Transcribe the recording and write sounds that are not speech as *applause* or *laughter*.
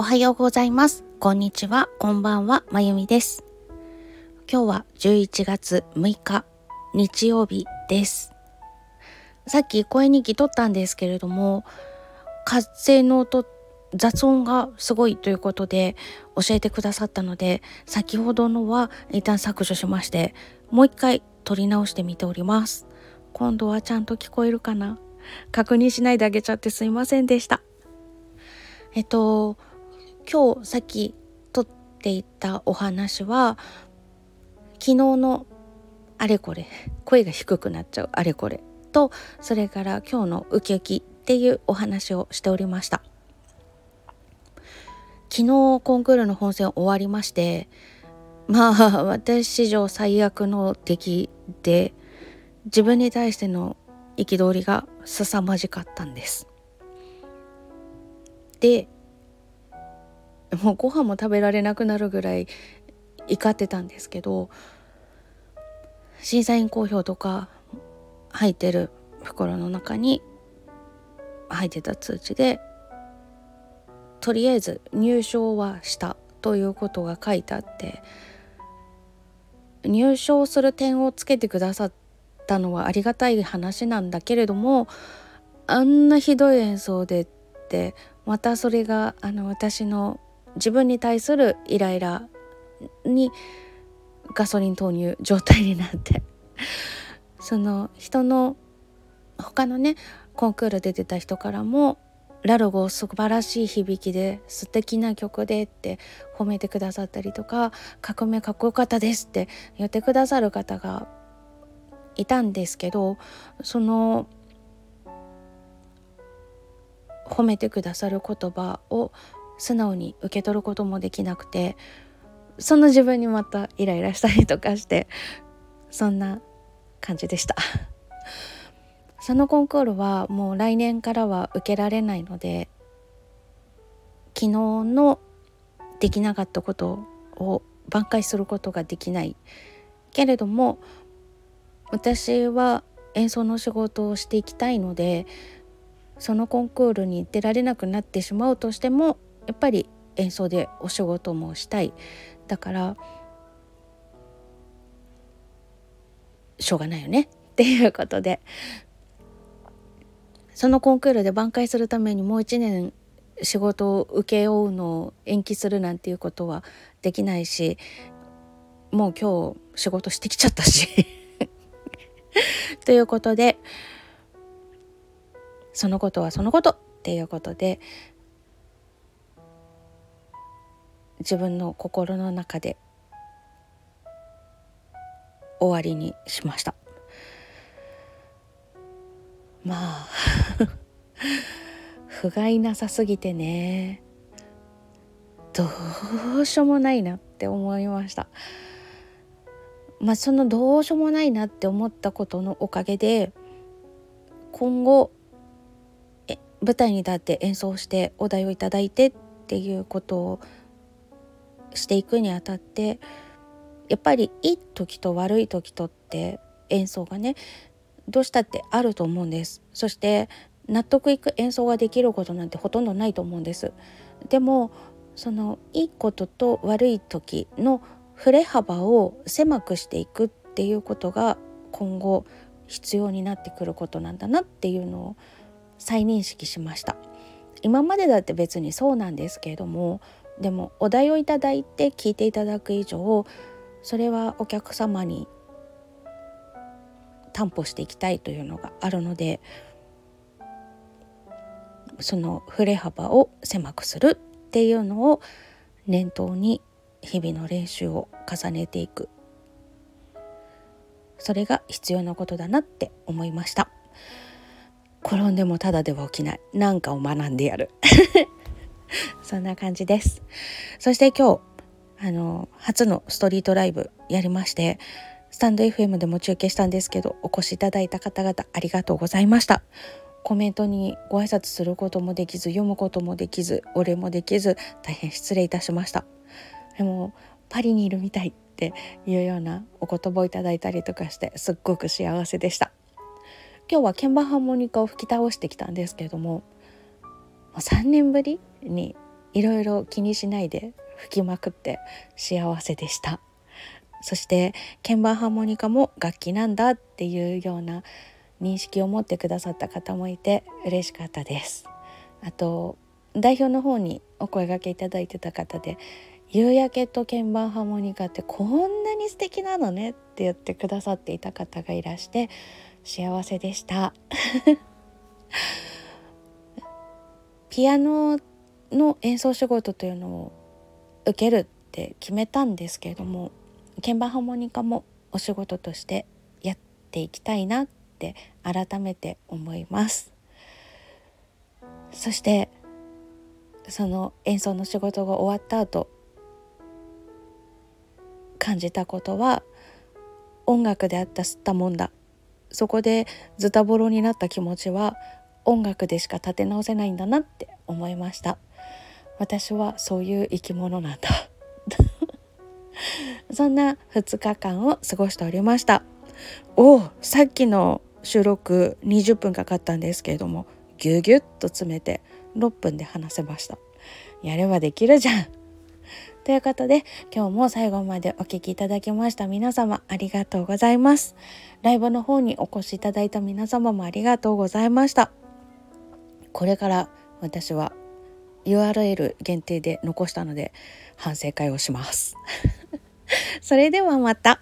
おはようございます。こんにちは、こんばんは、まゆみです。今日は11月6日、日曜日です。さっき声に来とったんですけれども、風の音、雑音がすごいということで教えてくださったので、先ほどのは一旦削除しまして、もう一回撮り直してみております。今度はちゃんと聞こえるかな？確認しないであげちゃってすいませんでした。えっと、今日さっき撮っていたお話は、昨日のあれこれ、声が低くなっちゃうあれこれと、それから今日のウキウキっていうお話をしておりました。昨日コンクールの本戦終わりまして、まあ私史上最悪の出来で自分に対しての憤りが凄まじかったんです。でもうご飯も食べられなくなるぐらい怒ってたんですけど審査員公表とか入ってる袋の中に入ってた通知でとりあえず入賞はしたということが書いてあって入賞する点をつけてくださったのはありがたい話なんだけれどもあんなひどい演奏でってまたそれがあの私の自分に対するイライラにガソリン投入状態になって *laughs* その人の他のねコンクールで出た人からも「ラルゴ素晴らしい響きで素敵な曲で」って褒めてくださったりとか「革命かっこよかったです」って言ってくださる方がいたんですけどその褒めてくださる言葉を素直に受け取ることもできなくてその自分にまたイライラしたりとかしてそんな感じでした。*laughs* そのコンクールはもう来年からは受けられないので昨日のできなかったことを挽回することができない。けれども私は演奏の仕事をしていきたいのでそのコンクールに出られなくなってしまうとしてもやっぱり演奏でお仕事もしたい。だからしょうがないよねっていうことで。そのコンクールで挽回するためにもう一年仕事を請け負うのを延期するなんていうことはできないしもう今日仕事してきちゃったし。*laughs* ということでそのことはそのことっていうことで自分の心の中で終わりにしました。まあ *laughs* 不甲斐なさすぎてねどうしようもないなって思いました。まあそのどうしようもないなって思ったことのおかげで今後え舞台に立って演奏してお題をいただいてっていうことをしていくにあたってやっぱりいい時と悪い時とって演奏がねどうしたってあると思うんです。そして納得いく演奏ができることなんてほとんどないと思うんです。でもそのいいことと悪い時の振れ幅を狭くしていくっていうことが今後必要になってくることなんだなっていうのを再認識しました。今までだって別にそうなんですけれどもでもお題をいただいて聞いていただく以上それはお客様に担保していきたいというのがあるのでその振れ幅を狭くするっていうのを念頭に日々の練習を重ねていく。それが必要なことだなって思いました。転んでもただでは起きない。何かを学んでやる。*laughs* そんな感じです。そして今日、あの、初のストリートライブやりまして、スタンド FM でも中継したんですけど、お越しいただいた方々ありがとうございました。コメントにご挨拶することもできず、読むこともできず、お礼もできず、大変失礼いたしました。でも、パリにいるみたいっていうようなお言葉をいただいたりとかして、すっごく幸せでした。今日は鍵盤ハーモニカを吹き倒してきたんですけれどもう3年ぶりにいろいろ気にしないで吹きまくって幸せでした。そして鍵盤ハーモニカも楽器なんだっていうような認識を持ってくださった方もいて嬉しかったです。あと代表の方にお声がけいただいてた方で「夕焼けと鍵盤ハーモニカってこんなに素敵なのね」って言ってくださっていた方がいらして幸せでした。ピアノの演奏仕事というのを受けるって決めたんですけれども鍵盤ハーモニカもお仕事としてやっていきたいなって改めて思います。そしてその演奏の仕事が終わった後感じたことは音楽であった吸ったもんだ。そこでズタボロになった気持ちは音楽でしか立て直せないんだなって思いました。私はそういう生き物なんだ。*laughs* そんな2日間を過ごしておりました。おさっきの収録20分かかったんですけれどもぎゅうぎゅっと詰めて6分で話せました。やればできるじゃん。ということで今日も最後までお聴きいただきました皆様ありがとうございます。ライブの方にお越しいただいた皆様もありがとうございました。これから私は URL 限定で残したので反省会をします *laughs* それではまた。